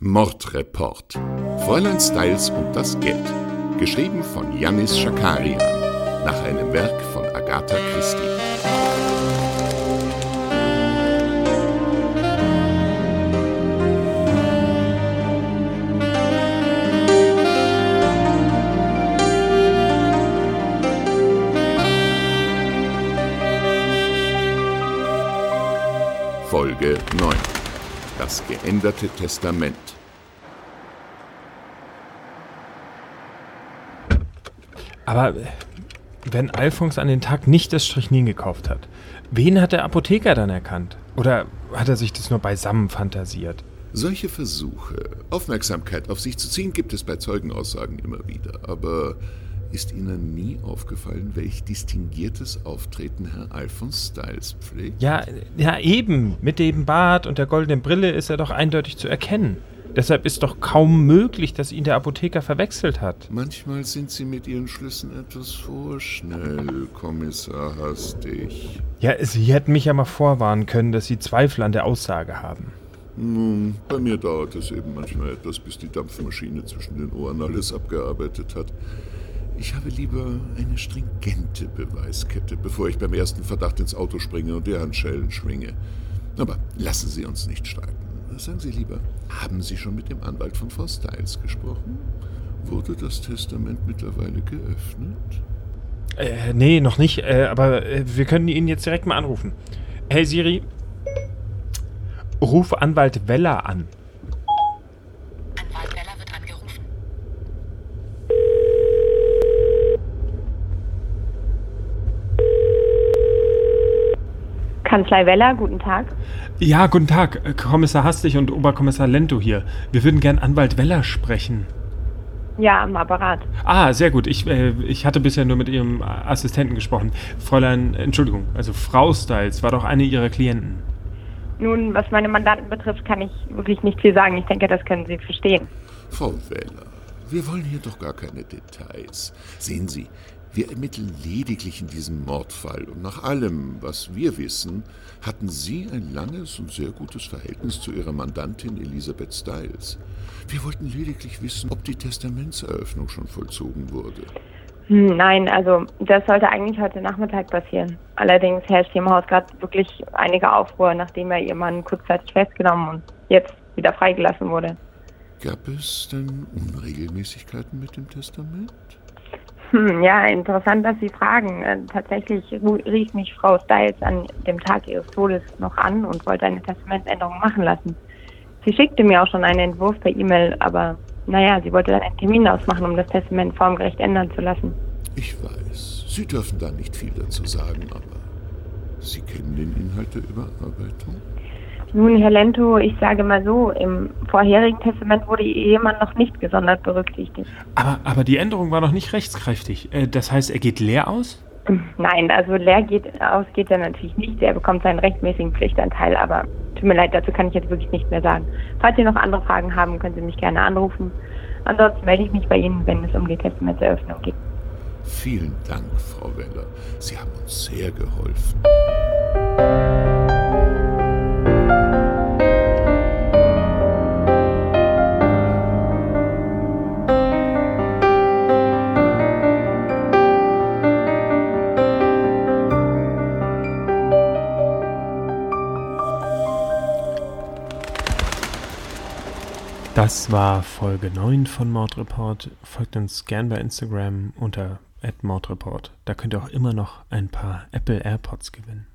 Mordreport. Fräulein Styles und das Geld. Geschrieben von Yannis Schakarian. Nach einem Werk von Agatha Christie. Folge 9. Das geänderte Testament. Aber äh, wenn Alphons an den Tag nicht das Strychnin gekauft hat, wen hat der Apotheker dann erkannt? Oder hat er sich das nur beisammen fantasiert? Solche Versuche, Aufmerksamkeit auf sich zu ziehen, gibt es bei Zeugenaussagen immer wieder. Aber ist Ihnen nie aufgefallen, welch distinguiertes Auftreten Herr Alphonse Styles pflegt? Ja, ja, eben. Mit dem Bart und der goldenen Brille ist er doch eindeutig zu erkennen. Deshalb ist doch kaum möglich, dass ihn der Apotheker verwechselt hat. Manchmal sind Sie mit Ihren Schlüssen etwas vorschnell, Kommissar Hastig. Ja, Sie hätten mich ja mal vorwarnen können, dass Sie Zweifel an der Aussage haben. Nun, bei mir dauert es eben manchmal etwas, bis die Dampfmaschine zwischen den Ohren alles abgearbeitet hat. Ich habe lieber eine stringente Beweiskette, bevor ich beim ersten Verdacht ins Auto springe und die Handschellen schwinge. Aber lassen Sie uns nicht streiten. Sagen Sie lieber, haben Sie schon mit dem Anwalt von Frau Styles gesprochen? Wurde das Testament mittlerweile geöffnet? Äh, nee, noch nicht, äh, aber äh, wir können ihn jetzt direkt mal anrufen. Hey Siri, ruf Anwalt Weller an. Anwalt Weller wird angerufen. Kanzlei Weller, guten Tag. Ja, guten Tag, äh, Kommissar Hastig und Oberkommissar Lento hier. Wir würden gern Anwalt Weller sprechen. Ja, am Apparat. Ah, sehr gut. Ich, äh, ich hatte bisher nur mit Ihrem Assistenten gesprochen. Fräulein, Entschuldigung, also Frau Styles war doch eine Ihrer Klienten. Nun, was meine Mandanten betrifft, kann ich wirklich nicht viel sagen. Ich denke, das können Sie verstehen. Frau Weller, wir wollen hier doch gar keine Details. Sehen Sie, wir ermitteln lediglich in diesem Mordfall und nach allem, was wir wissen, hatten Sie ein langes und sehr gutes Verhältnis zu Ihrer Mandantin Elisabeth Styles. Wir wollten lediglich wissen, ob die Testamentseröffnung schon vollzogen wurde. Hm, nein, also das sollte eigentlich heute Nachmittag passieren. Allerdings herrscht hier im Haus gerade wirklich einige Aufruhr, nachdem er ihr Mann kurzzeitig festgenommen und jetzt wieder freigelassen wurde. Gab es denn Unregelmäßigkeiten mit dem Testament? Hm, ja, interessant, dass Sie fragen. Äh, tatsächlich rief mich Frau Styles an dem Tag ihres Todes noch an und wollte eine Testamentänderung machen lassen. Sie schickte mir auch schon einen Entwurf per E-Mail, aber naja, sie wollte dann einen Termin ausmachen, um das Testament formgerecht ändern zu lassen. Ich weiß, Sie dürfen da nicht viel dazu sagen, aber Sie kennen den Inhalt der Überarbeitung? Nun, Herr Lento, ich sage mal so, im vorherigen Testament wurde Ihr Ehemann noch nicht gesondert berücksichtigt. Aber, aber die Änderung war noch nicht rechtskräftig. Äh, das heißt, er geht leer aus? Nein, also leer geht aus geht er natürlich nicht. Er bekommt seinen rechtmäßigen Pflichtanteil, aber tut mir leid, dazu kann ich jetzt wirklich nicht mehr sagen. Falls Sie noch andere Fragen haben, können Sie mich gerne anrufen. Ansonsten melde ich mich bei Ihnen, wenn es um die Testamentseröffnung geht. Vielen Dank, Frau Weller. Sie haben uns sehr geholfen. Das war Folge 9 von Mordreport. Folgt uns gern bei Instagram unter @mordreport. Da könnt ihr auch immer noch ein paar Apple AirPods gewinnen.